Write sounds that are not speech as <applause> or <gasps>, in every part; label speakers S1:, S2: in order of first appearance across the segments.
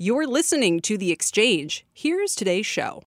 S1: You're listening to The Exchange. Here's today's show.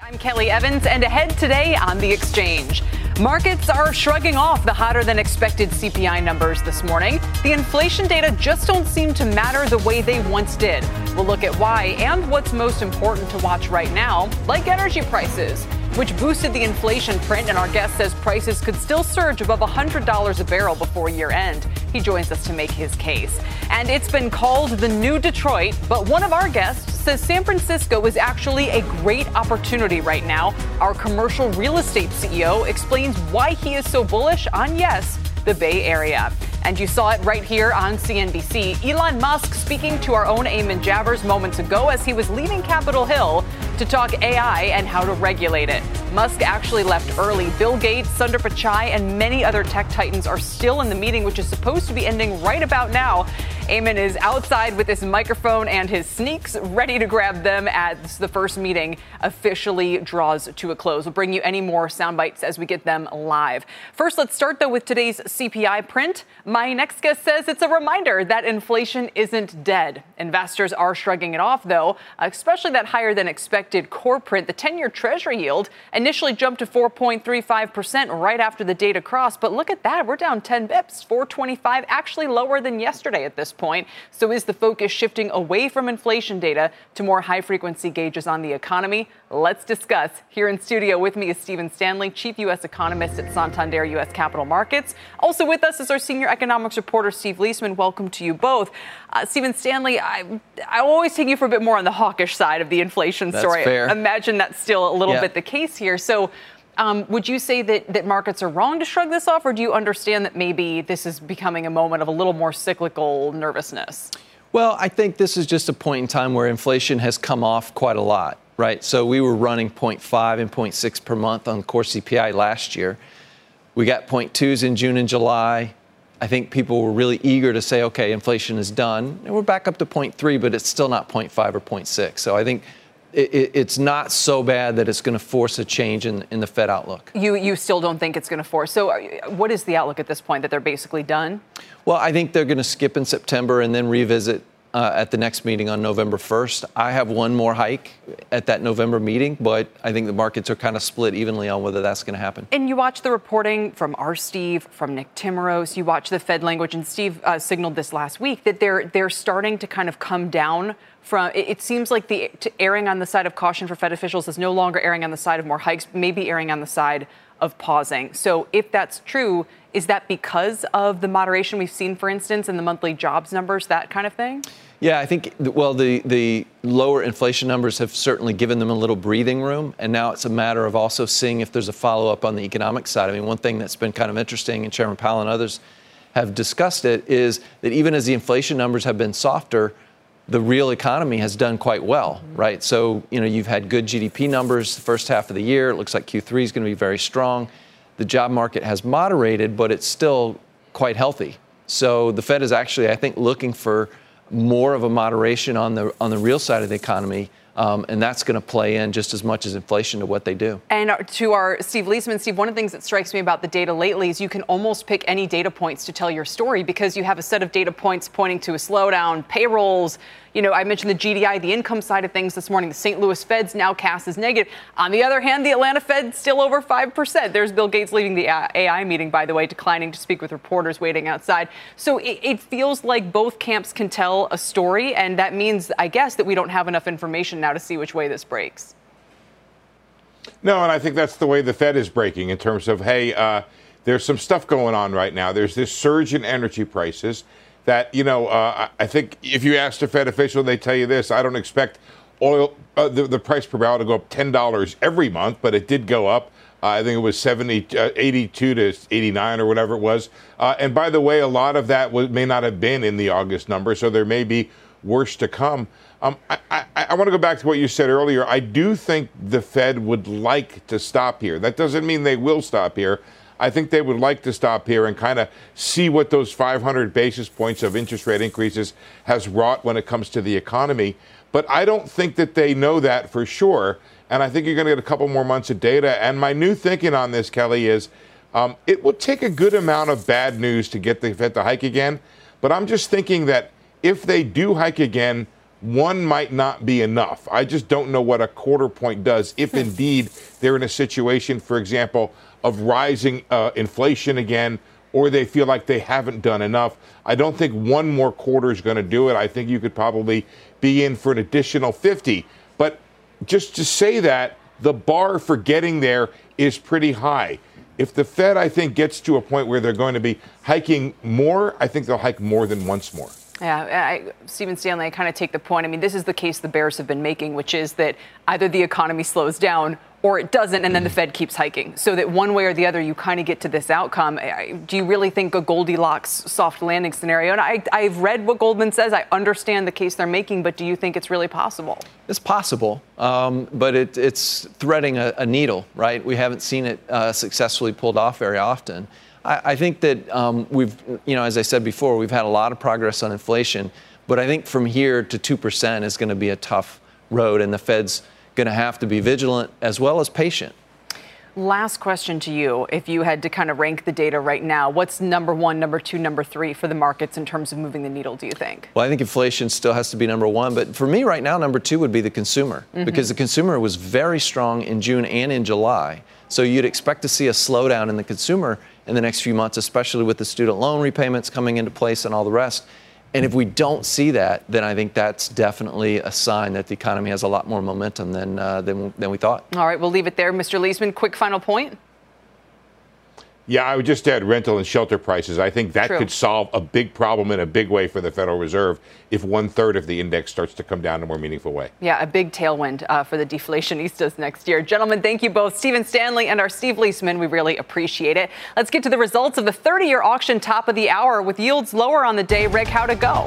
S2: I'm Kelly Evans, and ahead today on The Exchange. Markets are shrugging off the hotter than expected CPI numbers this morning. The inflation data just don't seem to matter the way they once did. We'll look at why and what's most important to watch right now, like energy prices which boosted the inflation print, and our guest says prices could still surge above $100 a barrel before year end. He joins us to make his case. And it's been called the new Detroit, but one of our guests says San Francisco is actually a great opportunity right now. Our commercial real estate CEO explains why he is so bullish on, yes, the Bay Area. And you saw it right here on CNBC. Elon Musk speaking to our own Eamon Javers moments ago as he was leaving Capitol Hill to talk AI and how to regulate it. Musk actually left early. Bill Gates, Sundar Pichai, and many other tech titans are still in the meeting, which is supposed to be ending right about now. Eamon is outside with his microphone and his sneaks, ready to grab them as the first meeting officially draws to a close. We'll bring you any more sound bites as we get them live. First, let's start though with today's CPI print. My next guest says it's a reminder that inflation isn't dead. Investors are shrugging it off though, especially that higher than expected core print. The 10 year Treasury yield initially jumped to 4.35% right after the data crossed, but look at that. We're down 10 bips, 425, actually lower than yesterday at this point. So is the focus shifting away from inflation data to more high frequency gauges on the economy? Let's discuss. Here in studio with me is Stephen Stanley, Chief U.S. Economist at Santander U.S. Capital Markets. Also with us is our Senior Economics Reporter, Steve Liesman. Welcome to you both. Uh, Stephen Stanley, I, I always take you for a bit more on the hawkish side of the inflation
S3: that's
S2: story.
S3: Fair.
S2: Imagine that's still a little
S3: yeah.
S2: bit the case here. So, um, would you say that, that markets are wrong to shrug this off, or do you understand that maybe this is becoming a moment of a little more cyclical nervousness?
S3: Well, I think this is just a point in time where inflation has come off quite a lot, right? So we were running 0.5 and 0.6 per month on core CPI last year. We got 0.2s in June and July. I think people were really eager to say, okay, inflation is done. And we're back up to 0.3, but it's still not 0.5 or 0.6. So I think it, it's not so bad that it's going to force a change in, in the Fed outlook.
S2: You, you still don't think it's going to force. So, what is the outlook at this point that they're basically done?
S3: Well, I think they're going to skip in September and then revisit uh, at the next meeting on November 1st. I have one more hike at that November meeting, but I think the markets are kind of split evenly on whether that's going to happen.
S2: And you watch the reporting from our Steve, from Nick Timiraos. You watch the Fed language, and Steve uh, signaled this last week that they're they're starting to kind of come down from it, seems like the erring on the side of caution for Fed officials is no longer erring on the side of more hikes, maybe erring on the side of pausing. So if that's true, is that because of the moderation we've seen, for instance, in the monthly jobs numbers, that kind of thing?
S3: Yeah, I think, well, the, the lower inflation numbers have certainly given them a little breathing room. And now it's a matter of also seeing if there's a follow up on the economic side. I mean, one thing that's been kind of interesting, and Chairman Powell and others have discussed it, is that even as the inflation numbers have been softer, the real economy has done quite well, right? So, you know, you've had good GDP numbers the first half of the year. It looks like Q3 is going to be very strong. The job market has moderated, but it's still quite healthy. So the Fed is actually, I think, looking for more of a moderation on the on the real side of the economy um, and that's going to play in just as much as inflation to what they do.
S2: And to our Steve Liesman, Steve, one of the things that strikes me about the data lately is you can almost pick any data points to tell your story because you have a set of data points pointing to a slowdown, payrolls. You know, I mentioned the GDI, the income side of things this morning. The St. Louis Fed's nowcast as negative. On the other hand, the Atlanta Fed still over 5%. There's Bill Gates leaving the AI meeting, by the way, declining to speak with reporters waiting outside. So it, it feels like both camps can tell a story, and that means, I guess, that we don't have enough information now to see which way this breaks.
S4: No, and I think that's the way the Fed is breaking in terms of, hey, uh, there's some stuff going on right now. There's this surge in energy prices that, you know, uh, I think if you ask a Fed official, they tell you this I don't expect oil, uh, the, the, price per barrel to go up $10 every month, but it did go up. Uh, I think it was 70, uh, 82 to 89 or whatever it was. Uh, and by the way, a lot of that was, may not have been in the August number, so there may be worse to come. Um, I, I, I want to go back to what you said earlier. I do think the Fed would like to stop here. That doesn't mean they will stop here. I think they would like to stop here and kind of see what those 500 basis points of interest rate increases has wrought when it comes to the economy. But I don't think that they know that for sure. And I think you're going to get a couple more months of data. And my new thinking on this, Kelly, is um, it will take a good amount of bad news to get the Fed to hike again. But I'm just thinking that if they do hike again, one might not be enough. I just don't know what a quarter point does if indeed they're in a situation, for example, of rising uh, inflation again, or they feel like they haven't done enough. I don't think one more quarter is going to do it. I think you could probably be in for an additional 50. But just to say that, the bar for getting there is pretty high. If the Fed, I think, gets to a point where they're going to be hiking more, I think they'll hike more than once more.
S2: Yeah, I, Stephen Stanley, I kind of take the point. I mean, this is the case the Bears have been making, which is that either the economy slows down or it doesn't, and then the Fed keeps hiking. So that one way or the other, you kind of get to this outcome. Do you really think a Goldilocks soft landing scenario? And I, I've read what Goldman says. I understand the case they're making, but do you think it's really possible?
S3: It's possible, um, but it, it's threading a, a, needle, right? We haven't seen it uh, successfully pulled off very often. I, I think that um, we've, you know, as I said before, we've had a lot of progress on inflation, but I think from here to 2% is going to be a tough road, and the Fed's going to have to be vigilant as well as patient.
S2: Last question to you. If you had to kind of rank the data right now, what's number one, number two, number three for the markets in terms of moving the needle, do you think?
S3: Well, I think inflation still has to be number one. But for me right now, number two would be the consumer mm-hmm. because the consumer was very strong in June and in July. So you'd expect to see a slowdown in the consumer in the next few months, especially with the student loan repayments coming into place and all the rest. And if we don't see that, then I think that's definitely a sign that the economy has a lot more momentum than, uh, than, than we thought.
S2: All right, we'll leave it there. Mr. Liesman, quick final point.
S4: Yeah, I would just add rental and shelter prices. I think that True. could solve a big problem in a big way for the Federal Reserve if one third of the index starts to come down in a more meaningful way.
S2: Yeah, a big tailwind uh, for the deflationistas next year. Gentlemen, thank you both, Stephen Stanley and our Steve Liesman. We really appreciate it. Let's get to the results of the 30 year auction top of the hour with yields lower on the day. Rick, how'd it go?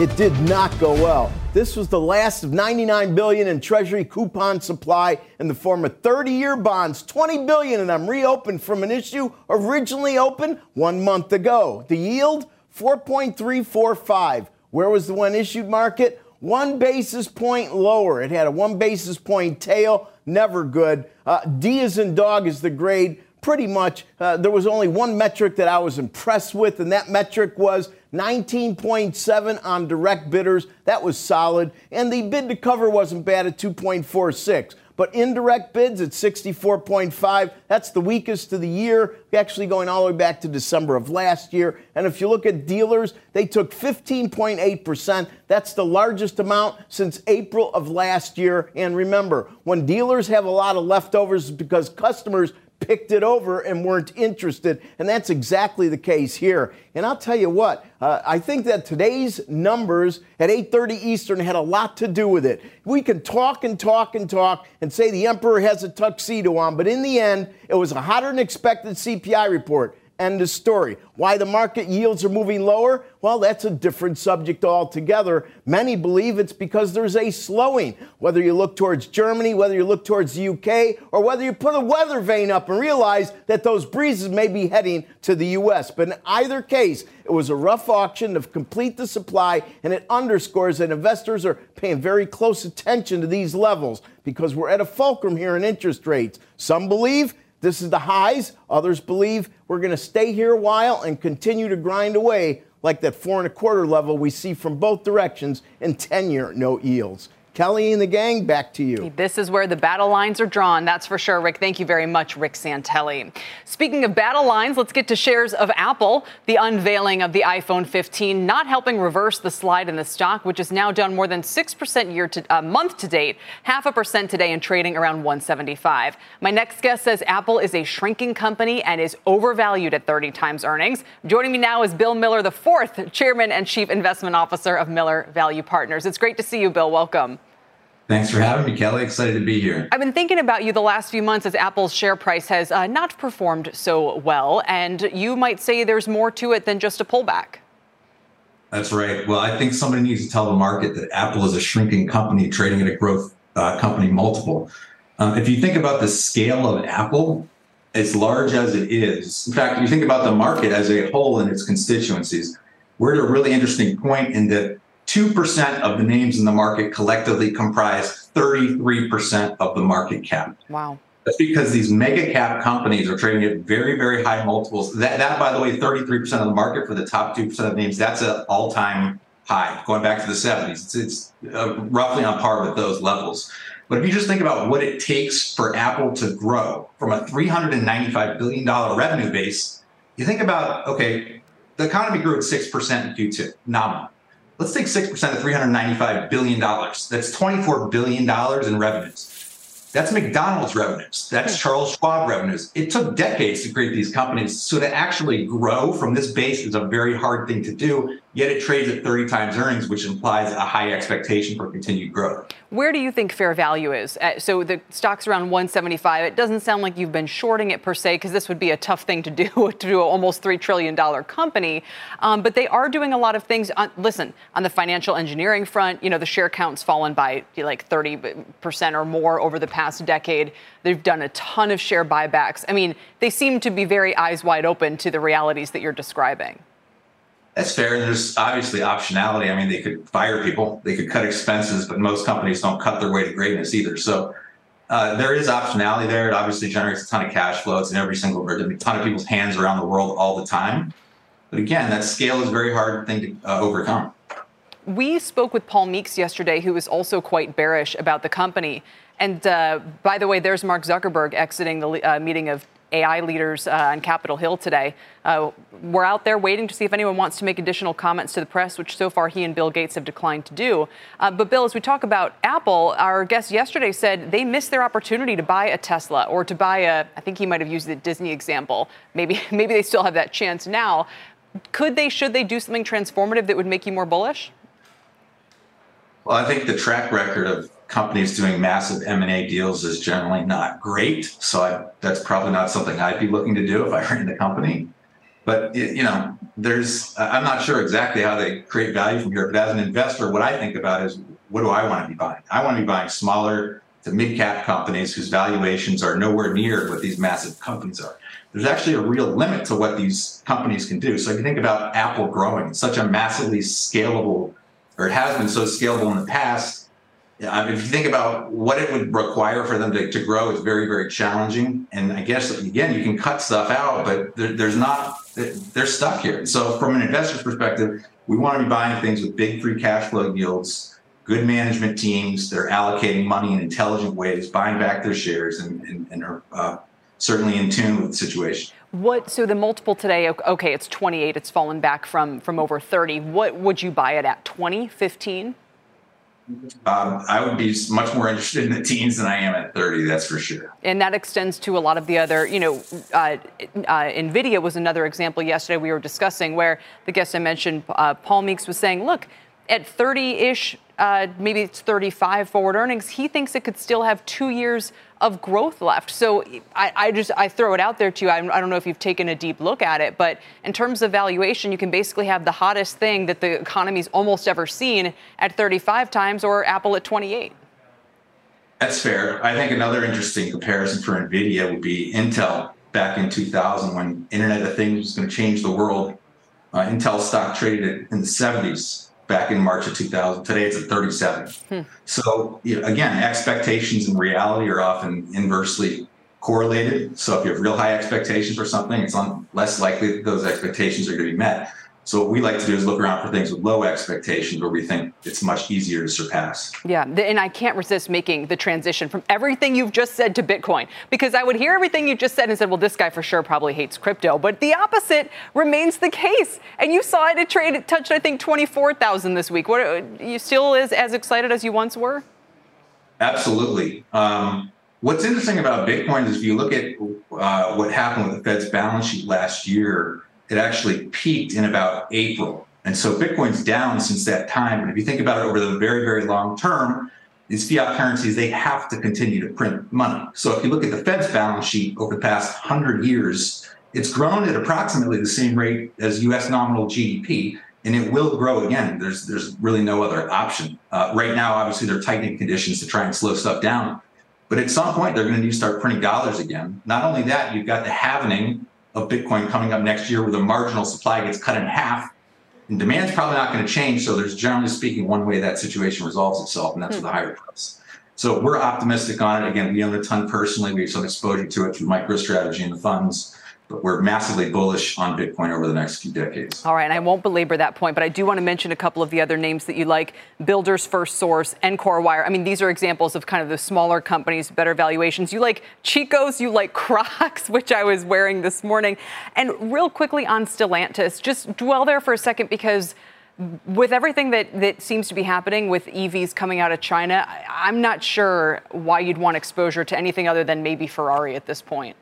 S5: It did not go well. This was the last of 99 billion in Treasury coupon supply in the form of 30-year bonds. 20 billion of them reopened from an issue originally open one month ago. The yield 4.345. Where was the one issued market? One basis point lower. It had a one basis point tail. Never good. Uh, D is in dog is the grade pretty much uh, there was only one metric that I was impressed with, and that metric was 19.7 on direct bidders. That was solid. And the bid to cover wasn't bad at 2.46. But indirect bids at 64.5, that's the weakest of the year, actually going all the way back to December of last year. And if you look at dealers, they took 15.8%. That's the largest amount since April of last year. And remember, when dealers have a lot of leftovers because customers picked it over and weren't interested. And that's exactly the case here. And I'll tell you what, uh, I think that today's numbers at 8:30 Eastern had a lot to do with it. We can talk and talk and talk and say the emperor has a tuxedo on, but in the end, it was a hotter than expected CPI report. End of story. Why the market yields are moving lower? Well, that's a different subject altogether. Many believe it's because there's a slowing. Whether you look towards Germany, whether you look towards the UK, or whether you put a weather vane up and realize that those breezes may be heading to the US. But in either case, it was a rough auction to complete the supply, and it underscores that investors are paying very close attention to these levels because we're at a fulcrum here in interest rates. Some believe this is the highs. Others believe we're going to stay here a while and continue to grind away like that four and a quarter level we see from both directions in 10 year note yields. Kelly and the gang, back to you.
S2: This is where the battle lines are drawn, that's for sure, Rick. Thank you very much, Rick Santelli. Speaking of battle lines, let's get to shares of Apple. The unveiling of the iPhone 15 not helping reverse the slide in the stock, which is now down more than 6% year to uh, month to date, half a percent today and trading around 175. My next guest says Apple is a shrinking company and is overvalued at 30 times earnings. Joining me now is Bill Miller, the fourth chairman and chief investment officer of Miller Value Partners. It's great to see you, Bill. Welcome.
S6: Thanks for having me, Kelly. Excited to be here.
S2: I've been thinking about you the last few months as Apple's share price has uh, not performed so well, and you might say there's more to it than just a pullback.
S6: That's right. Well, I think somebody needs to tell the market that Apple is a shrinking company trading at a growth uh, company multiple. Um, if you think about the scale of Apple, as large as it is, in fact, if you think about the market as a whole and its constituencies, we're at a really interesting point in that 2% of the names in the market collectively comprise 33% of the market cap.
S2: Wow.
S6: That's because these mega cap companies are trading at very, very high multiples. That, that by the way, 33% of the market for the top 2% of names, that's an all time high going back to the 70s. It's, it's uh, roughly on par with those levels. But if you just think about what it takes for Apple to grow from a $395 billion revenue base, you think about, okay, the economy grew at 6% in Q2, nominal. Let's take 6% of $395 billion. That's $24 billion in revenues. That's McDonald's revenues. That's hmm. Charles Schwab revenues. It took decades to create these companies. So to actually grow from this base is a very hard thing to do. Yet it trades at 30 times earnings, which implies a high expectation for continued growth.
S2: Where do you think fair value is? Uh, so the stock's around 175. It doesn't sound like you've been shorting it per se, because this would be a tough thing to do <laughs> to do an almost $3 trillion company. Um, but they are doing a lot of things. On, listen, on the financial engineering front, you know, the share count's fallen by like 30% or more over the past decade. They've done a ton of share buybacks. I mean, they seem to be very eyes wide open to the realities that you're describing.
S6: That's fair. There's obviously optionality. I mean, they could fire people, they could cut expenses, but most companies don't cut their way to greatness either. So uh, there is optionality there. It obviously generates a ton of cash flow. It's in every single, a ton of people's hands around the world all the time. But again, that scale is a very hard thing to uh, overcome.
S2: We spoke with Paul Meeks yesterday, who was also quite bearish about the company. And uh, by the way, there's Mark Zuckerberg exiting the uh, meeting of AI leaders uh, on Capitol Hill today. Uh, we're out there waiting to see if anyone wants to make additional comments to the press, which so far he and Bill Gates have declined to do. Uh, but, Bill, as we talk about Apple, our guest yesterday said they missed their opportunity to buy a Tesla or to buy a, I think he might have used the Disney example. Maybe, <laughs> maybe they still have that chance now. Could they, should they do something transformative that would make you more bullish?
S6: Well, I think the track record of companies doing massive M&A deals is generally not great. So I, that's probably not something I'd be looking to do if I ran the company. But you know, there's I'm not sure exactly how they create value from here. But as an investor, what I think about is what do I want to be buying? I want to be buying smaller to mid cap companies whose valuations are nowhere near what these massive companies are. There's actually a real limit to what these companies can do. So if you think about Apple growing, such a massively scalable, or it has been so scalable in the past, If you think about what it would require for them to, to grow, it's very, very challenging. And I guess, again, you can cut stuff out, but there, there's not, they're stuck here. So, from an investor's perspective, we want to be buying things with big free cash flow yields, good management teams. They're allocating money in intelligent ways, buying back their shares, and, and, and are uh, certainly in tune with the situation.
S2: What so the multiple today okay it's 28 it's fallen back from from over 30 what would you buy it at 20 15
S6: um, I would be much more interested in the teens than I am at 30, that's for sure.
S2: And that extends to a lot of the other, you know, uh, uh, NVIDIA was another example yesterday we were discussing where the guest I mentioned, uh, Paul Meeks, was saying, look, at 30 ish, uh, maybe it's 35 forward earnings, he thinks it could still have two years of growth left. So I, I, just I throw it out there to you. I, I, don't know if you've taken a deep look at it, but in terms of valuation, you can basically have the hottest thing that the economy's almost ever seen at 35 times, or Apple at 28.
S6: That's fair. I think another interesting comparison for Nvidia would be Intel back in 2000 when Internet of Things was going to change the world. Uh, Intel stock traded in the 70s back in March of 2000. Today it's at 37. Hmm. So you know, again, expectations and reality are often inversely correlated. So if you have real high expectations for something, it's less likely that those expectations are going to be met. So what we like to do is look around for things with low expectations where we think it's much easier to surpass.
S2: Yeah, and I can't resist making the transition from everything you've just said to Bitcoin because I would hear everything you just said and said, well, this guy for sure probably hates crypto, but the opposite remains the case. And you saw it, it trade, it touched, I think, 24,000 this week. What, you still is as excited as you once were?
S6: Absolutely. Um, what's interesting about Bitcoin is if you look at uh, what happened with the Fed's balance sheet last year, it actually peaked in about April. And so Bitcoin's down since that time. But if you think about it over the very, very long term, these fiat currencies, they have to continue to print money. So if you look at the Fed's balance sheet over the past 100 years, it's grown at approximately the same rate as US nominal GDP. and it will grow again. There's there's really no other option. Uh, right now, obviously, they're tightening conditions to try and slow stuff down. But at some point, they're going to need to start printing dollars again. Not only that, you've got the halvening of Bitcoin coming up next year where the marginal supply gets cut in half. And demand's probably not going to change. So there's generally speaking one way that situation resolves itself, and that's with a higher price. So we're optimistic on it. Again, we own a ton personally. We have some exposure to it through MicroStrategy and the funds we're massively bullish on Bitcoin over the next few decades.
S2: All right, and I won't belabor that point, but I do want to mention a couple of the other names that you like Builders FirstSource and CoreWire. I mean, these are examples of kind of the smaller companies, better valuations. You like Chico's, you like <laughs> Crocs, which I was wearing this morning. And real quickly on Stellantis, just dwell there for a second because with everything that, that seems to be happening with EVs coming out of China, I'm not sure why you'd want exposure to anything other than maybe Ferrari at this point.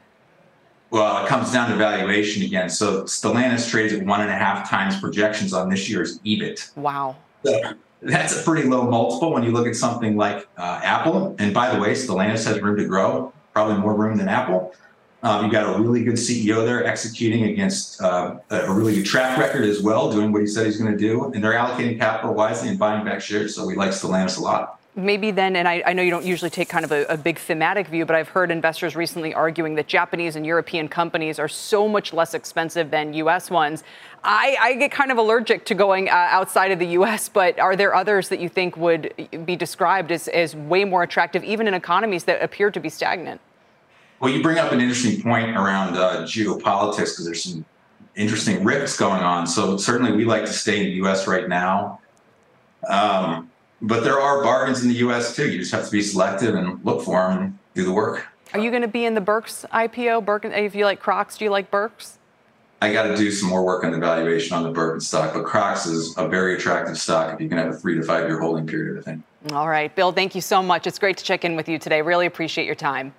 S6: Well, it comes down to valuation again. So Stellantis trades at one and a half times projections on this year's EBIT.
S2: Wow.
S6: So that's a pretty low multiple when you look at something like uh, Apple. And by the way, Stellantis has room to grow, probably more room than Apple. Um, you've got a really good CEO there executing against uh, a really good track record as well, doing what he said he's going to do. And they're allocating capital wisely and buying back shares. So we like Stellantis a lot
S2: maybe then, and I, I, know you don't usually take kind of a, a, big thematic view, but I've heard investors recently arguing that Japanese and European companies are so much less expensive than U.S. ones. I, I get kind of allergic to going uh, outside of the U.S., but are there others that you think would be described as, as way more attractive, even in economies that appear to be stagnant?
S6: Well, you bring up an interesting point around uh, geopolitics because there's some interesting rifts going on. So certainly we like to stay in the U.S. right now. Um, but there are bargains in the U.S. too. You just have to be selective and look for them and do the work.
S2: Are you going to be in the Birks IPO? Birkin, if you like Crocs, do you like Birks?
S6: I got to do some more work on the valuation on the Birkenstock, but Crocs is a very attractive stock if you can have a three to five year holding period, I think.
S2: All right, Bill, thank you so much. It's great to check in with you today. Really appreciate your time.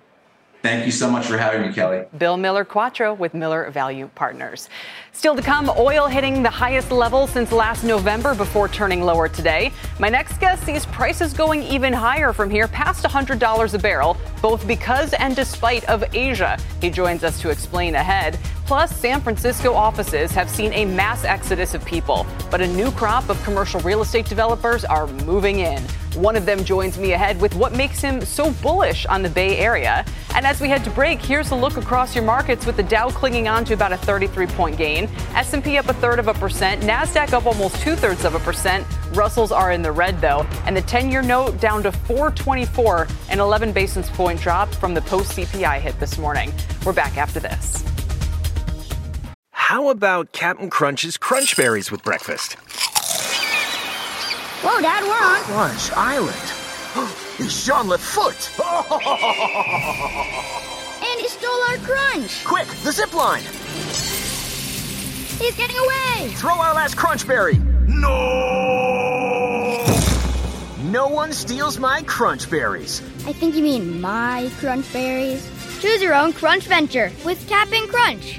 S6: Thank you so much for having me, Kelly.
S2: Bill Miller Quattro with Miller Value Partners. Still to come, oil hitting the highest level since last November before turning lower today. My next guest sees prices going even higher from here, past $100 a barrel, both because and despite of Asia. He joins us to explain ahead. Plus, San Francisco offices have seen a mass exodus of people, but a new crop of commercial real estate developers are moving in. One of them joins me ahead with what makes him so bullish on the Bay Area. And as we head to break, here's a look across your markets with the Dow clinging on to about a 33 point gain, S&P up a third of a percent, Nasdaq up almost two thirds of a percent. Russells are in the red though, and the 10-year note down to 424, an 11 basis point drop from the post CPI hit this morning. We're back after this.
S7: How about Captain Crunch's Crunch Berries with breakfast?
S8: Whoa, Dad, we're on
S7: Crunch Island. <gasps> He's Jean LaFoote. <laughs>
S8: and he stole our crunch.
S7: Quick, the zip line.
S8: He's getting away.
S7: Throw our last crunch berry. No! No one steals my crunch berries.
S8: I think you mean my crunch berries. Choose your own crunch venture with Captain Crunch.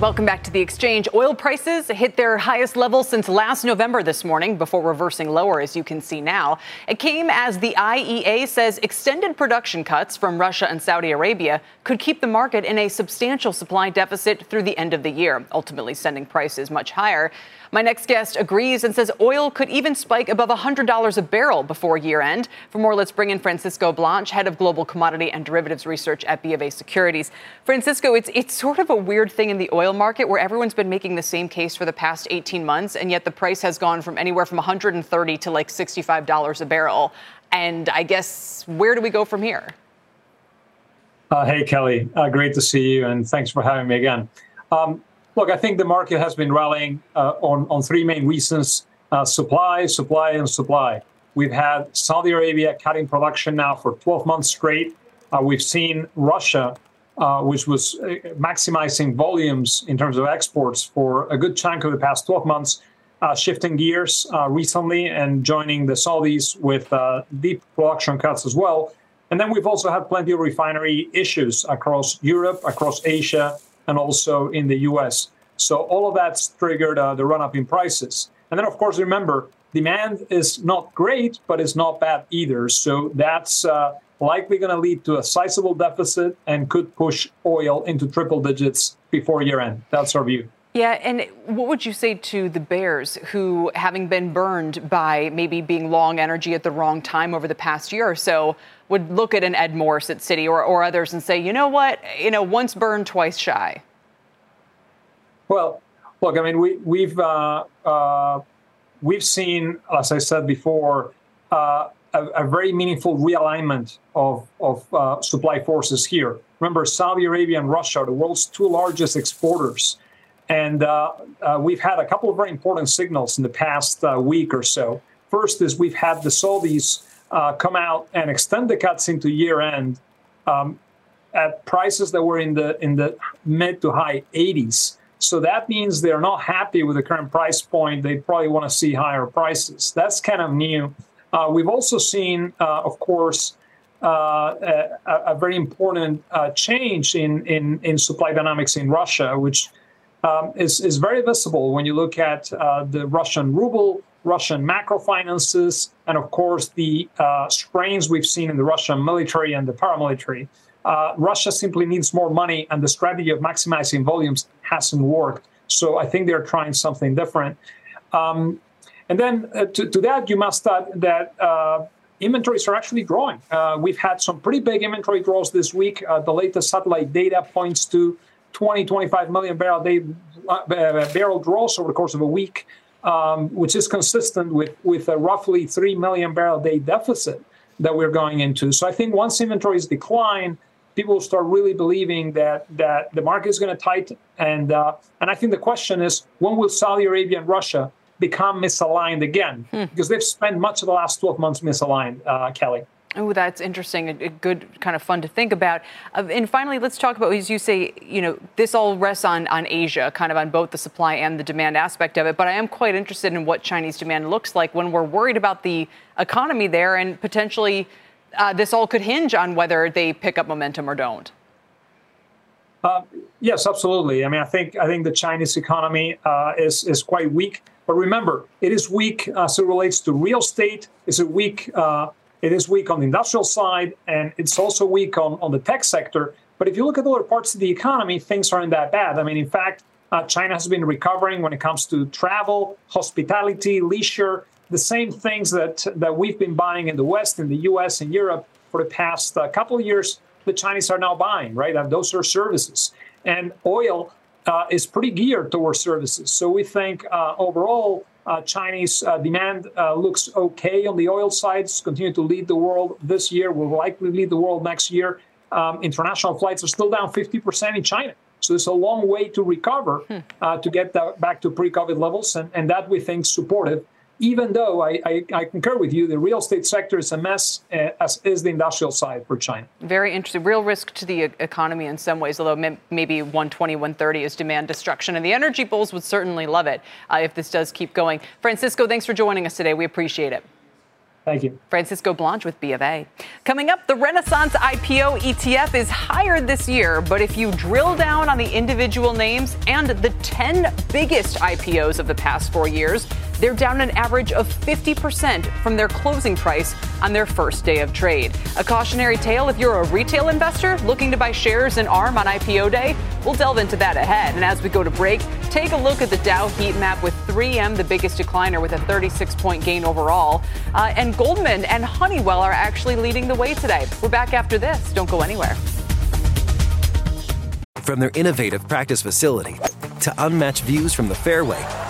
S2: Welcome back to the exchange. Oil prices hit their highest level since last November this morning before reversing lower, as you can see now. It came as the IEA says extended production cuts from Russia and Saudi Arabia could keep the market in a substantial supply deficit through the end of the year, ultimately sending prices much higher. My next guest agrees and says oil could even spike above $100 a barrel before year end. For more, let's bring in Francisco Blanch, head of global commodity and derivatives research at BofA Securities. Francisco, it's, it's sort of a weird thing in the oil market where everyone's been making the same case for the past 18 months, and yet the price has gone from anywhere from 130 to like $65 a barrel. And I guess where do we go from here?
S9: Uh, hey, Kelly. Uh, great to see you, and thanks for having me again. Um, Look, I think the market has been rallying uh, on, on three main reasons uh, supply, supply, and supply. We've had Saudi Arabia cutting production now for 12 months straight. Uh, we've seen Russia uh, which was uh, maximizing volumes in terms of exports for a good chunk of the past 12 months, uh, shifting gears recently and joining the Saudis with deep production cuts as well. And then we've also had plenty of refinery issues across Europe, across Asia, and also in the US. So all of that's triggered uh, the run up in prices. And then, of course, remember, demand is not great, but it's not bad either. So that's uh, likely going to lead to a sizable deficit and could push oil into triple digits before year end. That's our view.
S2: Yeah, and what would you say to the bears who, having been burned by maybe being long energy at the wrong time over the past year or so, would look at an Ed Morse at Citi or, or others and say, you know what, you know, once burned, twice shy?
S9: Well, look, I mean, we, we've uh, uh, we've seen, as I said before, uh, a, a, very meaningful realignment of, of uh, supply forces here. Remember, Saudi Arabia and Russia are the world's two largest exporters. And uh, uh, we've had a couple of very important signals in the past uh, week or so. First is we've had the Saudis uh, come out and extend the cuts into year end um, at prices that were in the in the mid to high 80s. So that means they're not happy with the current price point. They probably want to see higher prices. That's kind of new. Uh, we've also seen, uh, of course, a, a, very important change in, in, in, supply dynamics in Russia, which um, is, is very visible when you look at uh, the Russian ruble, Russian macro finances, and of course the uh, strains we've seen in the Russian military and the paramilitary. Russia simply needs more money, and the strategy of maximizing volumes hasn't worked. So I think they're trying something different. Um, and then uh, to, to, that, you must add that uh, inventories are actually growing. Uh, we've had some pretty big inventory draws this week. Uh, the latest satellite data points to 20, 25 million barrel day uh, barrel draws over the course of a week, um, which is consistent with with a roughly three million barrel day deficit that we're going into. So I think once inventories decline, people will start really believing that that the market is going to tighten. And uh, and I think the question is, when will Saudi Arabia and Russia become misaligned again hmm. because they've spent much of the last 12 months misaligned, uh, Kelly.
S2: Oh, that's interesting. A, good, kind of fun to think about. Uh, and finally, let's talk about, as you say, you know, this all rests on, on Asia, kind of on both the supply and the demand aspect of it. But I am quite interested in what Chinese demand looks like when we're worried about the economy there and potentially uh, this all could hinge on whether they pick up momentum or don't.
S9: Uh, yes, absolutely. I mean, I think I think the Chinese economy uh, is is quite weak. But remember, it is weak as it relates to real estate. It's a weak. It is weak on the industrial side, and it's also weak on, on the tech sector. But if you look at other parts of the economy, things aren't that bad. I mean, in fact, uh, China has been recovering when it comes to travel, hospitality, leisure, the same things that that we've been buying in the West, in the U.S. and Europe for the past uh, couple of years. The Chinese are now buying, right? And those are services. And oil uh, is pretty geared towards services. So we think uh, overall, uh, Chinese uh, demand uh, looks okay on the oil side. It's continue to lead the world this year. Will likely lead the world next year. Um, international flights are still down 50% in China. So it's a long way to recover hmm. uh, to get back to pre-COVID levels, and, and that we think supportive even though I, I, I, concur with you, the real estate sector is a mess, uh, as is the industrial side for China.
S2: Very interesting. Real risk to the economy in some ways, although maybe 120, 130 is demand destruction. And the energy bulls would certainly love it uh, if this does keep going. Francisco, thanks for joining us today. We appreciate it.
S9: Thank you.
S2: Francisco Blanch with B of A. Coming up, the Renaissance IPO ETF is higher this year, but if you drill down on the individual names and the 10 biggest IPOs of the past four years, they're down an average of 50% from their closing price on their first day of trade. A cautionary tale if you're a retail investor looking to buy shares in ARM on IPO day. We'll delve into that ahead. And as we go to break, take a look at the Dow heat map with 3M, the biggest decliner, with a 36 point gain overall. Uh, and Goldman and Honeywell are actually leading the way today. We're back after this. Don't go anywhere.
S10: From their innovative practice facility to unmatched views from the fairway.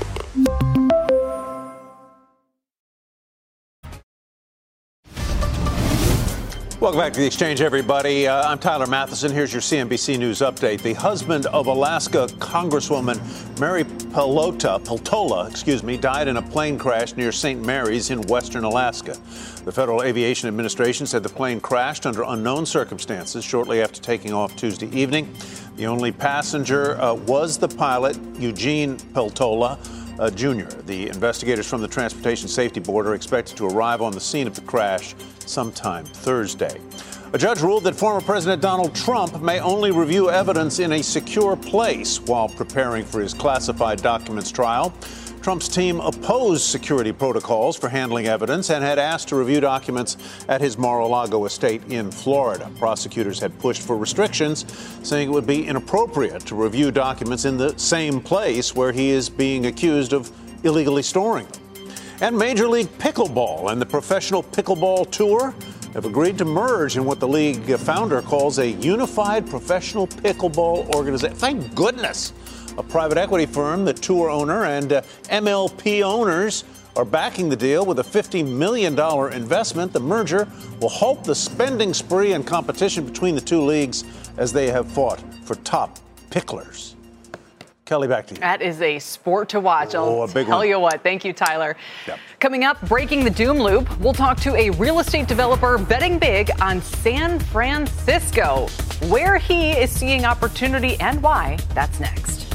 S11: Welcome back to the exchange, everybody. Uh, I'm Tyler Mathisen. Here's your CNBC News update. The husband of Alaska Congresswoman Mary Pelota, Peltola, excuse me, died in a plane crash near St. Mary's in western Alaska. The Federal Aviation Administration said the plane crashed under unknown circumstances shortly after taking off Tuesday evening. The only passenger uh, was the pilot, Eugene Peltola. Uh, Jr. The investigators from the Transportation Safety Board are expected to arrive on the scene of the crash sometime Thursday. A judge ruled that former President Donald Trump may only review evidence in a secure place while preparing for his classified documents trial. Trump's team opposed security protocols for handling evidence and had asked to review documents at his Mar a Lago estate in Florida. Prosecutors had pushed for restrictions, saying it would be inappropriate to review documents in the same place where he is being accused of illegally storing them. And Major League Pickleball and the Professional Pickleball Tour have agreed to merge in what the league founder calls a unified professional pickleball organization. Thank goodness a private equity firm, the tour owner, and uh, MLP owners are backing the deal with a $50 million investment. The merger will halt the spending spree and competition between the two leagues as they have fought for top picklers. Kelly, back to you.
S2: That is a sport to watch.
S11: Oh,
S2: I'll
S11: a big
S2: tell
S11: one.
S2: you what. Thank you, Tyler.
S11: Yep.
S2: Coming up, breaking the doom loop, we'll talk to a real estate developer betting big on San Francisco. Where he is seeing opportunity and why, that's next.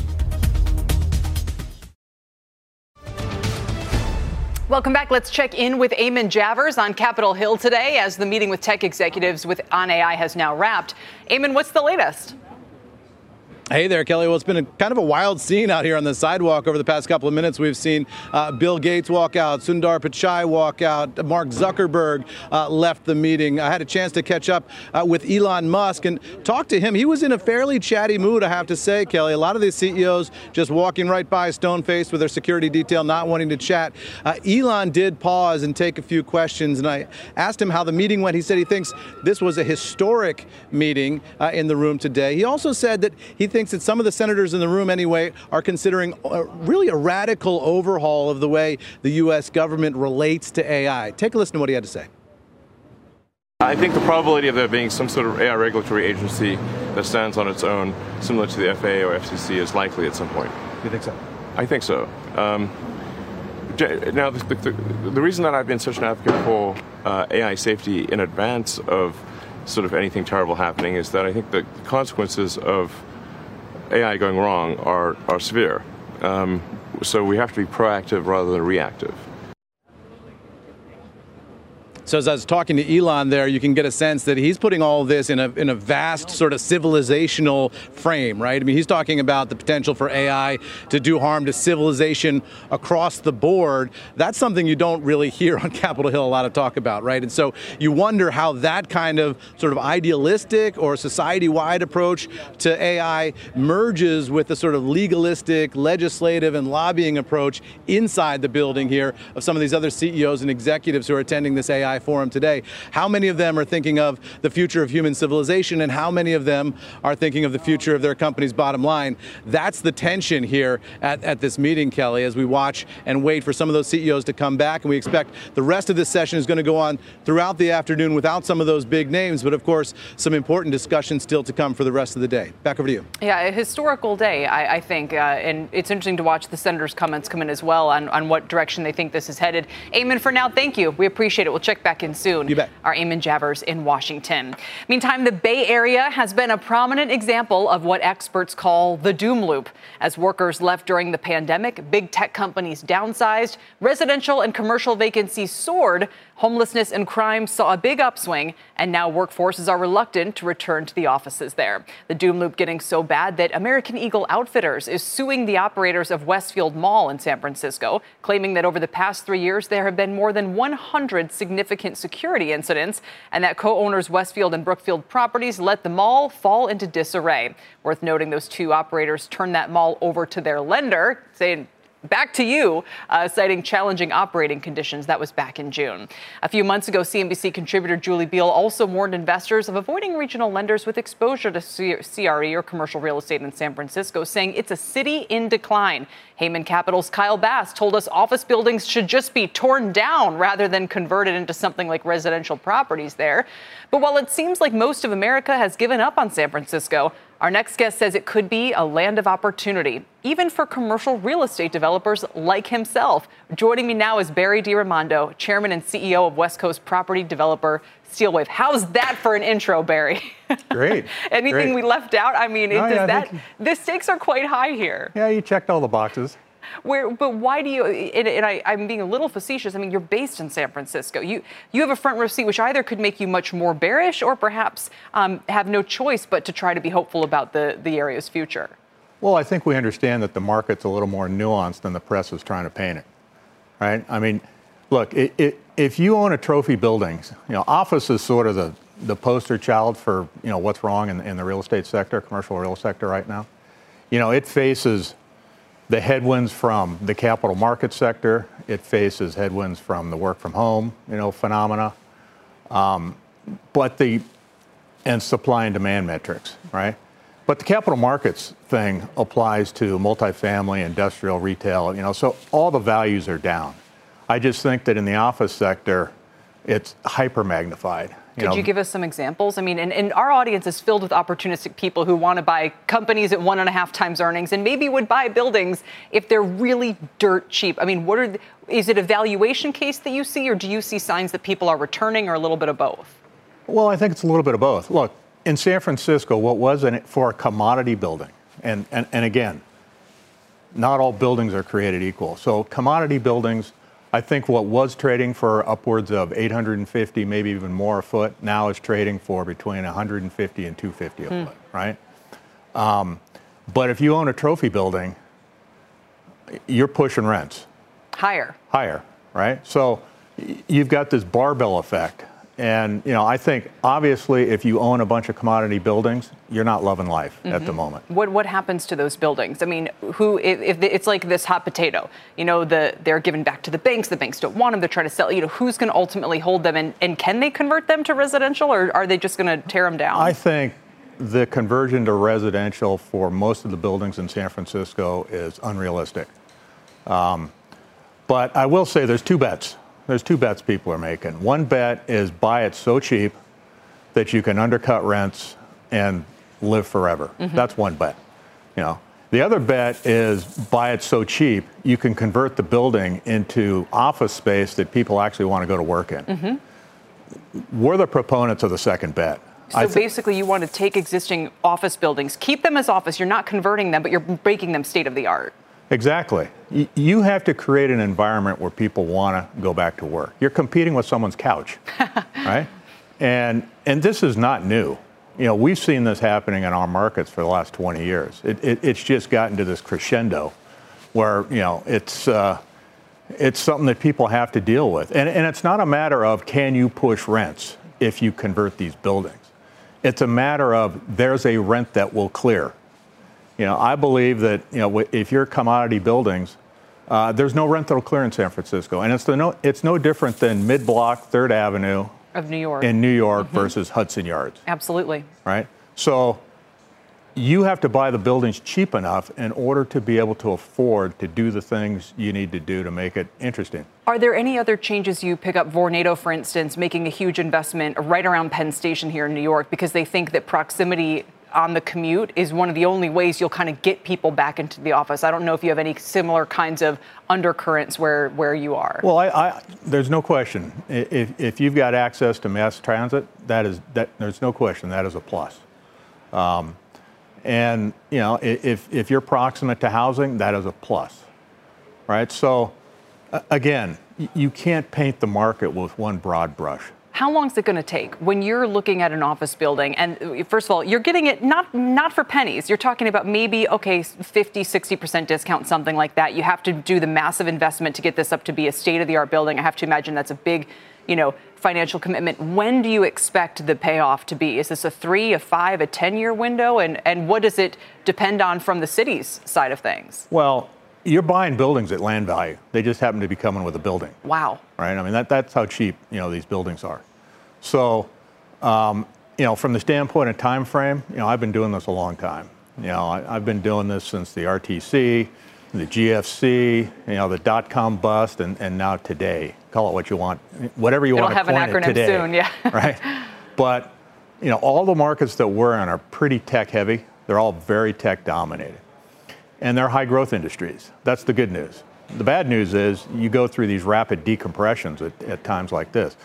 S2: Welcome back. Let's check in with Eamon Javers on Capitol Hill today as the meeting with tech executives with on AI has now wrapped. Eamon, what's the latest?
S12: Hey there, Kelly. Well, it's been a kind of a wild scene out here on the sidewalk over the past couple of minutes. We've seen uh, Bill Gates walk out, Sundar Pichai walk out, Mark Zuckerberg uh, left the meeting. I had a chance to catch up uh, with Elon Musk and talk to him. He was in a fairly chatty mood, I have to say, Kelly. A lot of these CEOs just walking right by, stone faced with their security detail, not wanting to chat. Uh, Elon did pause and take a few questions, and I asked him how the meeting went. He said he thinks this was a historic meeting uh, in the room today. He also said that he thinks that some of the senators in the room, anyway, are considering uh, really a radical overhaul of the way the U.S. government relates to AI. Take a listen to what he had to say.
S13: I think the probability of there being some sort of AI regulatory agency that stands on its own, similar to the FAA or FCC, is likely at some point.
S12: You think so?
S13: I think so. Um, now, the, the, the reason that I've been such an advocate for uh, AI safety in advance of sort of anything terrible happening is that I think the consequences of AI going wrong are, are severe. Um, so we have to be proactive rather than reactive.
S12: So as I was talking to Elon there, you can get a sense that he's putting all this in a in a vast sort of civilizational frame, right? I mean, he's talking about the potential for AI to do harm to civilization across the board. That's something you don't really hear <laughs> on Capitol Hill a lot of talk about, right? And so you wonder how that kind of sort of idealistic or society-wide approach to AI merges with the sort of legalistic, legislative, and lobbying approach inside the building here of some of these other CEOs and executives who are attending this AI forum today. How many of them are thinking of the future of human civilization, and how many of them are thinking of the future of their company's bottom line? That's the tension here at, at this meeting, Kelly, as we watch and wait for some of those CEOs to come back. And we expect the rest of this session is going to go on throughout the afternoon without some of those big names, but of course, some important discussions still to come for the rest of the day. Back over to you.
S2: Yeah, a historical day, I, I think. Uh, and it's interesting to watch the senators' comments come in as well on, on what direction they think this is headed. Eamon, for now, thank you. We appreciate it. We'll check back in soon.
S12: You bet.
S2: Our Eamon Javers in Washington. Meantime, the Bay Area has been a prominent example of what experts call the doom loop. As workers left during the pandemic, big tech companies downsized, residential and commercial vacancies soared, homelessness and crime saw a big upswing, and now workforces are reluctant to return to the offices there. The doom loop getting so bad that American Eagle Outfitters is suing the operators of Westfield Mall in San Francisco, claiming that over the past three years there have been more than 100 significant security incidents, and that co-owners Westfield and Brookfield Properties let the mall fall into disarray. Worth noting, those two operators turned that mall over to their lender, saying back to you, uh, citing challenging operating conditions. That was back in June. A few months ago, CNBC contributor Julie Biel also warned investors of avoiding regional lenders with exposure to CRE or commercial real estate in San Francisco, saying it's a city in decline. Hayman Capital's Kyle Bass told us office buildings should just be torn down rather than converted into something like residential properties there. But while it seems like most of America has given up on San Francisco, our next guest says it could be a land of opportunity, even for commercial real estate developers like himself. Joining me now is Barry DiRaimondo, chairman and CEO of West Coast property developer Steelwave. How's that for an intro, Barry? <laughs>
S14: Great.
S2: Anything
S14: Great.
S2: we left out? I mean, does
S14: yeah,
S2: that the stakes are quite high here.
S14: Yeah, you checked all the boxes.
S2: Where, but why do you? And, and I, I'm being a little facetious. I mean, you're based in San Francisco. You you have a front row seat, which either could make you much more bearish, or perhaps um, have no choice but to try to be hopeful about the the area's future.
S14: Well, I think we understand that the market's a little more nuanced than the press is trying to paint it. Right? I mean, look, it, it, if you own a trophy building, you know, office is sort of the, the poster child for, you know, what's wrong in, in the real estate sector, commercial real sector right now. You know, it faces the headwinds from the capital market sector. It faces headwinds from the work from home, you know, phenomena. Um, but the and supply and demand metrics, right? But the capital markets thing applies to multifamily, industrial, retail, you know, so all the values are down. I just think that in the office sector, it's hyper magnified.
S2: Could you give us some examples? I mean, and, and our audience is filled with opportunistic people who want to buy companies at one and a half times earnings and maybe would buy buildings if they're really dirt cheap. I mean, what are the, is it a valuation case that you see, or do you see signs that people are returning, or a little bit of both?
S14: Well, I think it's a little bit of both. Look, in San Francisco, what was in it for a commodity building, and, and, and again, not all buildings are created equal. So, commodity buildings, I think what was trading for upwards of 850, maybe even more a foot, now is trading for between 150 and 250 a
S2: Hmm.
S14: foot, right? Um, but if you own a trophy building, you're pushing rents
S2: Higher.
S14: higher, right? So you've got this barbell effect. And, you know, I think obviously if you own a bunch of commodity buildings, you're not loving life at the
S2: Mhm.
S14: moment.
S2: What what happens to those buildings? I mean, who if, if it's like this hot potato, you know, the they're given back to the banks. The banks don't want them. They're trying to sell. You know, who's going to ultimately hold them? And and can they convert them to residential, or are they just going to tear them down?
S14: I think the conversion to residential for most of the buildings in San Francisco is unrealistic. Um, but I will say there's two bets. There's two bets people are making. One bet is buy it so cheap that you can undercut rents and live forever.
S15: Mhm.
S14: That's one bet. You know. The other bet is buy it so cheap you can convert the building into office space that people actually want to go to work in.
S2: Mhm.
S14: We're the proponents of the second bet.
S2: So
S14: I thi-
S2: basically, you want to take existing office buildings, keep them as office. You're not converting them, but you're making them state of the art.
S14: Exactly. You have to create an environment where people want to go back to work. You're competing with someone's couch, <laughs> right? And and this is not new. You know, we've seen this happening in our markets for the last 20 years. It, it, it's just gotten to this crescendo, where you know it's uh, it's something that people have to deal with, and and it's not a matter of can you push rents if you convert these buildings. It's a matter of there's a rent that will clear. You know, I believe that you know if you're commodity buildings, uh, there's no rental clear in San Francisco, and it's the no, it's no different than mid-block Third Avenue
S2: Of New York.
S14: in New York
S2: Mhm.
S14: versus Hudson Yards,
S2: Absolutely.
S14: right? So you have to buy the buildings cheap enough in order to be able to afford to do the things you need to do to make it interesting.
S2: Are there any other changes you pick up? Vornado, for instance, making a huge investment right around Penn Station here in New York because they think that proximity on the commute is one of the only ways you'll kind of get people back into the office. I don't know if you have any similar kinds of undercurrents where, where you are.
S14: Well, I, I, there's no question. If, if you've got access to mass transit, that is that. There's no question that is a plus. Um, and you know, if if you're proximate to housing, that is a plus, right? So, again, you can't paint the market with one broad brush.
S2: How long is it going to take when you're looking at an office building? And uh, first of all, you're getting it not not for pennies. You're talking about maybe okay, 50, 60% discount, something like that. You have to do the massive investment to get this up to be a state-of-the-art building. I have to imagine that's a big, you know, financial commitment. When do you expect the payoff to be? Is this a three, a five, a 10-year window? And and what does it depend on from the city's side of things?
S14: Well, you're buying buildings at land value. They just happen to be coming with a building.
S2: Wow.
S14: Right. I mean, that, that's how cheap you know these buildings are. So, um, you know, from the standpoint of time frame, you know, I've been doing this a long time. You know, I, have been doing this since the RTC, the GFC, you know, the dot com bust, and, and now today. Call it what you want, whatever you
S2: It'll
S14: want to
S2: have an acronym
S14: today.
S2: soon, yeah. <laughs>
S14: right. But you know, all the markets that we're in are pretty tech heavy. They're all very tech dominated. And they're high growth industries. That's the good news. The bad news is you go through these rapid decompressions at, at times like this.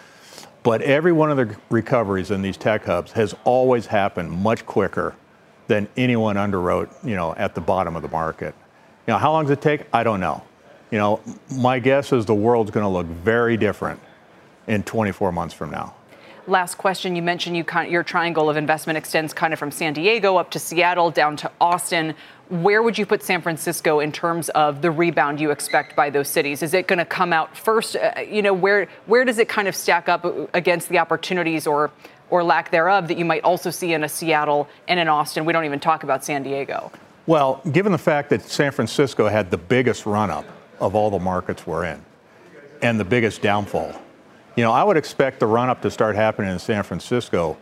S14: But every one of the recoveries in these tech hubs has always happened much quicker than anyone underwrote, you know, at the bottom of the market. You know, how long does it take? I don't know. You know, my guess is the world's going to look very different in 24 months from now.
S2: Last question. You mentioned you your triangle of investment extends kind of from San Diego up to Seattle down to Austin. Where would you put San Francisco in terms of the rebound you expect by those cities? Is it going to come out first? Uh, you know, where where does it kind of stack up against the opportunities or or lack thereof that you might also see in a Seattle and in Austin? We don't even talk about San Diego.
S14: Well, given the fact that San Francisco had the biggest run up of all the markets we're in and the biggest downfall you know, I would expect the run up to start happening in San Francisco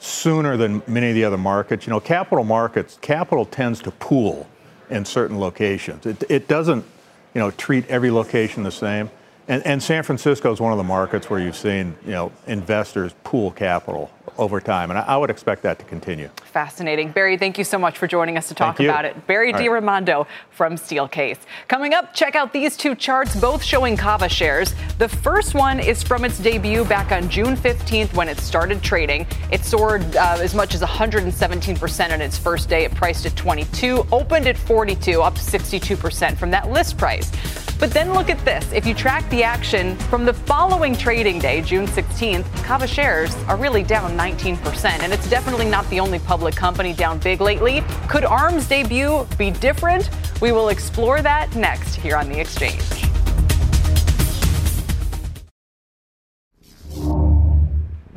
S14: sooner than many of the other markets. You know, capital markets, capital tends to pool in certain locations. It, it doesn't, you know, treat every location the same. And, and San Francisco is one of the markets where you've seen, you know, investors pool capital over time. And I, I, would expect that to continue.
S2: Fascinating. Barry, thank you so much for joining us to talk about it. Barry All DiRaimondo right. from Steelcase. Coming up, check out these two charts, both showing Cava shares. The first one is from its debut back on June 15th when it started trading. It soared uh, as much as 117% on its first day. It priced at 22, opened at 42, up 62% from that list price. But then look at this. If you track the action from the following trading day, June 16th, Cava shares are really down 19%. And it's definitely not the only public company down big lately. Could ARM's debut be different? We will explore that next here on The Exchange.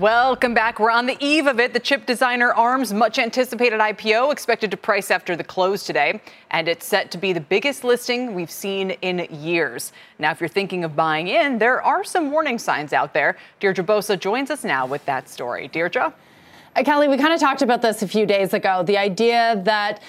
S2: Welcome back. We're on the eve of it. The chip designer ARM's much anticipated IPO expected to price after the close today, and it's set to be the biggest listing we've seen in years. Now, if you're thinking of buying in, there are some warning signs out there. Deirdre Bosa joins us now with that story. Deirdre?
S15: Uh, Kelly, we kind of talked about this a few days ago. The idea that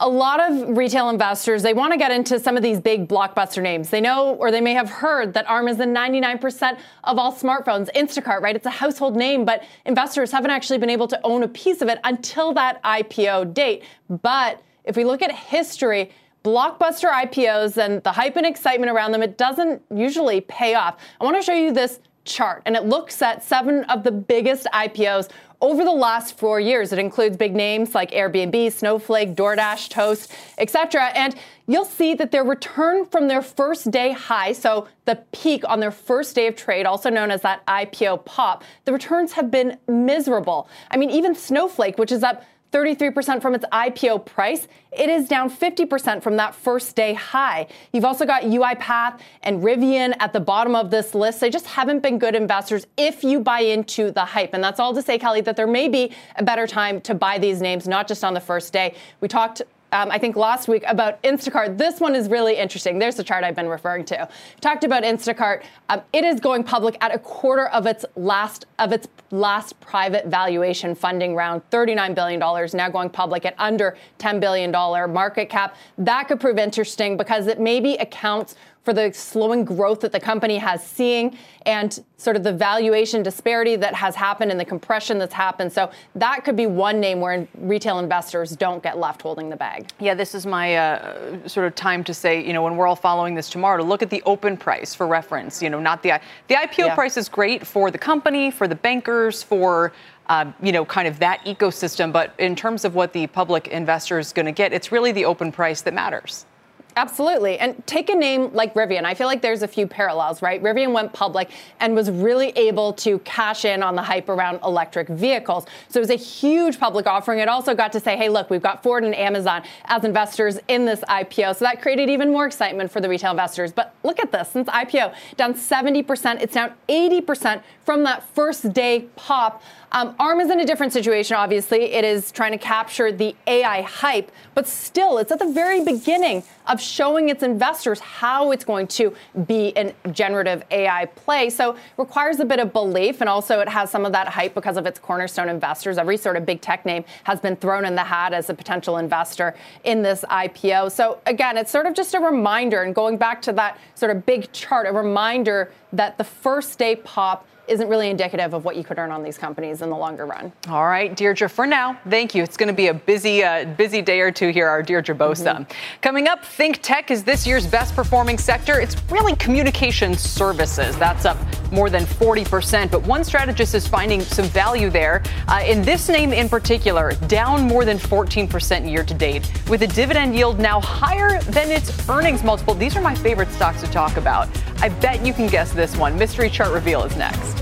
S15: a lot of retail investors they want to get into some of these big blockbuster names. They know or they may have heard that arm is in 99% of all smartphones. Instacart right? It's a household name but investors haven't actually been able to own a piece of it until that ipo date. But if we look at history blockbuster ipos and the hype and excitement around them it doesn't usually pay off. I want to show you this chart and it looks at seven of the biggest ipos over the last four years. It includes big names like Airbnb, Snowflake, DoorDash, Toast, etc. And you'll see that their return from their first day high, so the peak on their first day of trade, also known as that IPO pop, the returns have been miserable. I mean, even Snowflake, which is up 33% from its IPO price. It is down 50% from that first day high. You've also got UiPath and Rivian at the bottom of this list. They just haven't been good investors if you buy into the hype. And that's all to say, Kelly, that there may be a better time to buy these names, not just on the first day. We talked um, I think last week about Instacart. This one is really interesting. There's the chart I've been referring to. Talked about Instacart. Um, it is going public at a quarter of its last of its last private valuation funding round, $39 billion, now going public at under $10 billion market cap. That could prove interesting because it maybe accounts for the slowing growth that the company has seeing and sort of the valuation disparity that has happened and the compression that's happened. So that could be one name where retail investors don't get left holding the bag.
S2: Yeah, this is my uh, sort of time to say, you know, when we're all following this tomorrow, to look at the open price for reference. You know, not the the IPO yeah. price is great for the company, for the bankers, for uh, you know, kind of that ecosystem. But in terms of what the public investor is going to get, it's really the open price that matters.
S15: Absolutely. And take a name like Rivian. I feel like there's a few parallels, right? Rivian went public and was really able to cash in on the hype around electric vehicles. So it was a huge public offering. It also got to say, hey, look, we've got Ford and Amazon as investors in this IPO. So that created even more excitement for the retail investors. But look at this since IPO, down 70%. It's down 80% from that first day pop. Um, ARM is in a different situation, obviously. It is trying to capture the AI hype, but still, it's at the very beginning of showing its investors how it's going to be a generative AI play. So requires a bit of belief, and also it has some of that hype because of its cornerstone investors. Every sort of big tech name has been thrown in the hat as a potential investor in this IPO. So again, it's sort of just a reminder, and going back to that sort of big chart, a reminder that the first day pop isn't really indicative of what you could earn on these companies in the longer run.
S2: All right, Deirdre, for now, thank you. It's going to be a busy, uh, busy day or two here, our Deirdre Bosa. Mm-hmm. Coming up, Think Tech is this year's best performing sector. It's really communication services. That's up more than 40%. But one strategist is finding some value there. Uh, in this name in particular, down more than 14% year to date, with a dividend yield now higher than its earnings multiple. These are my favorite stocks to talk about. I bet you can guess this one. Mystery chart reveal is next.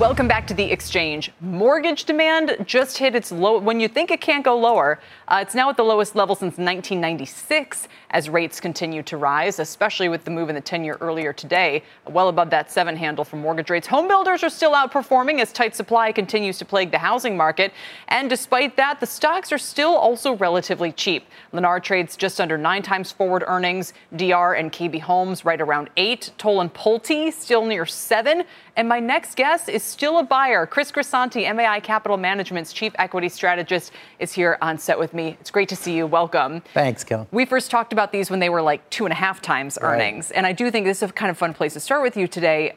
S2: Welcome back to the exchange. Mortgage demand just hit its low. When you think it can't go lower, uh, it's now at the lowest level since 1996 as rates continue to rise, especially with the move in the 10 year earlier today, well above that seven handle for mortgage rates. Home builders are still outperforming as tight supply continues to plague the housing market. And despite that, the stocks are still also relatively cheap. Lennar trades just under nine times forward earnings, DR and KB Homes right around eight, Toll and Pulte still near seven. And my next guest is still a buyer. Chris Grisanti, MAI Capital Management's chief equity strategist, is here on set with me. It's great to see you. Welcome.
S16: Thanks, Kel.
S2: We first talked about about these when they were like two and a half times earnings. Right. And I do think this is a kind of fun place to start with you today.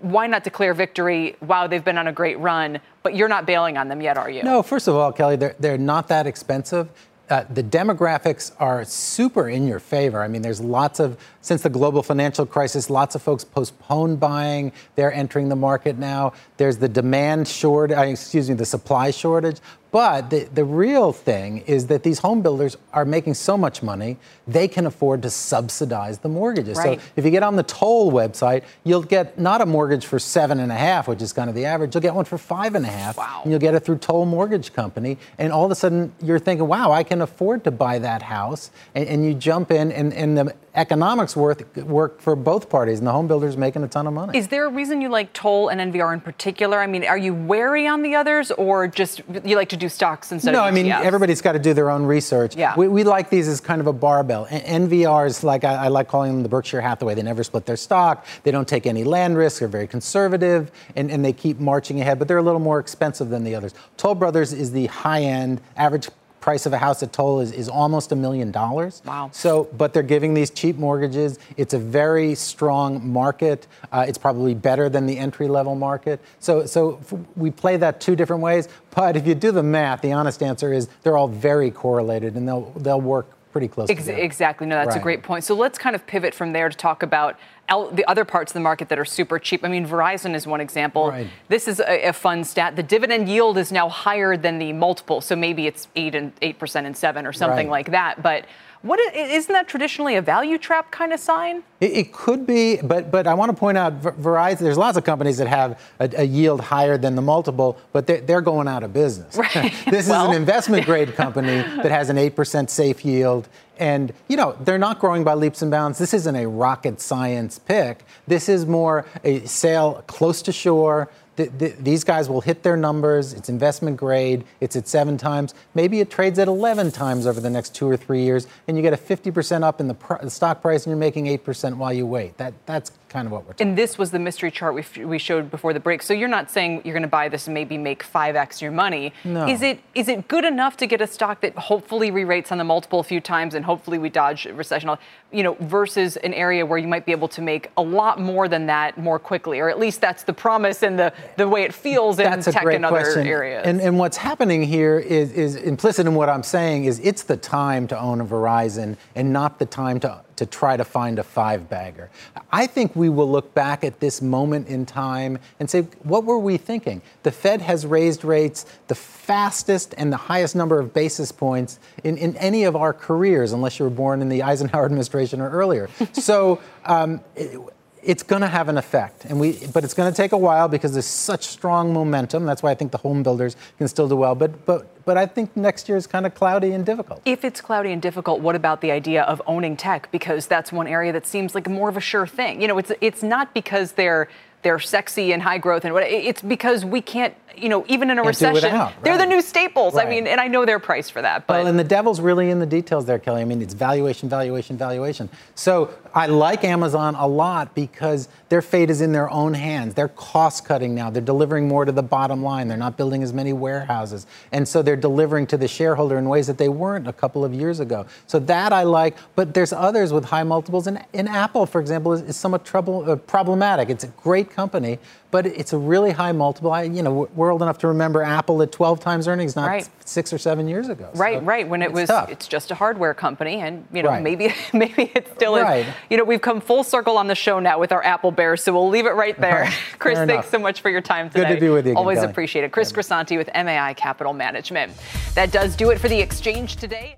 S2: Why not declare victory? Wow, they've been on a great run, but you're not bailing on them yet, are you?
S16: No, first of all, Kelly, they're, they're not that expensive. Uh, the demographics are super in your favor. I mean, there's lots of, since the global financial crisis, lots of folks postponed buying. They're entering the market now. There's the demand shortage, uh, excuse me, the supply shortage. But the, the real thing is that these home builders are making so much money, they can afford to subsidize the mortgages. Right. So if you get on the Toll website, you'll get not a mortgage for seven and a half, which is kind of the average, you'll get one for five and a half.
S2: Wow.
S16: And you'll get it through Toll Mortgage Company. And all of a sudden, you're thinking, wow, I can afford to buy that house. And, and you jump in, and, and the economics worth, work for both parties, and the home builder's making a ton of money.
S2: Is there a reason you like Toll and NVR in particular? I mean, are you wary on the others, or just you like to do stocks instead
S16: no,
S2: of
S16: No, I mean, everybody's got to do their own research.
S2: Yeah.
S16: We, we like these as kind of a barbell. NVR is like, I, I, like calling them the Berkshire Hathaway. They never split their stock. They don't take any land risk. They're very conservative, and, and they keep marching ahead, but they're a little more expensive than the others. Toll Brothers is the high end, average price of a house at Toll is, is almost a million dollars.
S2: Wow.
S16: So, but they're giving these cheap mortgages. It's a very strong market. Uh, it's probably better than the entry level market. So, so we play that two different ways. But if you do the math, the honest answer is they're all very correlated and they'll, they'll work pretty close Ex-
S2: exactly. No, that's
S16: right.
S2: a great point. So let's kind of pivot from there to talk about the other parts of the market that are super cheap. I mean, Verizon is one example.
S16: Right.
S2: This is a, a, fun stat. The dividend yield is now higher than the multiple, so maybe it's eight and eight percent and seven or something
S16: right.
S2: like that. But what is, not that traditionally a value trap kind of sign?
S16: It, it could be, but but I want to point out Verizon. There's lots of companies that have a, a yield higher than the multiple, but they're, they're going out of business.
S2: Right. <laughs>
S16: this
S2: well.
S16: is an investment grade <laughs> company that has an eight percent safe yield, and you know they're not growing by leaps and bounds. This isn't a rocket science pick. This is more a sail close to shore the, the, these guys will hit their numbers. It's investment grade. It's at seven times. Maybe it trades at 11 times over the next two or three years, and you get a 50% up in the, pr- the stock price, and you're making 8% while you wait. That, that's kind of what we're talking
S2: And this was the mystery chart we, we showed before the break. So you're not saying you're going to buy this and maybe make 5x your money.
S16: No.
S2: Is it is it good enough to get a stock that hopefully re-rates on the multiple a few times and hopefully we dodge recession, you know, versus an area where you might be able to make a lot more than that more quickly, or at least that's the promise and the, the way it feels in
S16: that's
S2: tech and
S16: question.
S2: other areas.
S16: And, and what's happening here is, is implicit in what I'm saying is it's the time to own a Verizon and not the time to to try to find a five bagger. I think we will look back at this moment in time and say, what were we thinking? The Fed has raised rates the fastest and the highest number of basis points in, in any of our careers, unless you were born in the Eisenhower administration or earlier. so, um, it, it's going to have an effect, and we, but it's going to take a while because there's such strong momentum. That's why I think the home builders can still do well. But, but but I think next year is kind of cloudy and difficult.
S2: If it's cloudy and difficult, what about the idea of owning tech? Because that's one area that seems like more of a sure thing. You know, it's it's not because they're they're sexy and high growth and what it's because we can't you know even in a
S16: Can't
S2: recession
S16: without,
S2: they're the new staples i mean and i know they're priced for that but
S16: Well, and the devil's really in the details there, Kelly. I mean, it's valuation, valuation, valuation. So I like Amazon a lot because their fate is in their own hands. They're cost cutting now. They're delivering more to the bottom line. They're not building as many warehouses. And so they're delivering to the shareholder in ways that they weren't a couple of years ago. So that I like. But there's others with high multiples. And, and Apple, for example, is, is somewhat trouble, uh, problematic. It's a great company, but it's a really high multiple. I, you know, we're old enough to remember Apple at 12 times earnings, not
S2: Right.
S16: six or seven years ago.
S2: Right,
S16: So
S2: right. When it was,
S16: tough.
S2: it's just a hardware company, and you know,
S16: Right.
S2: maybe, <laughs> maybe it still
S16: Right.
S2: is. You know, we've come full circle on the show now with our Apple Bears, so we'll leave it right there. <laughs>
S16: Right.
S2: Chris,
S16: Fair
S2: thanks
S16: enough.
S2: so much for your time today.
S16: Good to be with you again,
S2: Always
S16: Kelly.
S2: appreciate it. Chris Grisanti with MAI Capital Management. That does do it for the exchange today.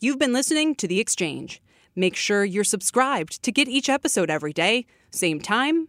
S1: You've been listening to The Exchange. Make sure you're subscribed to get each episode every day, same time,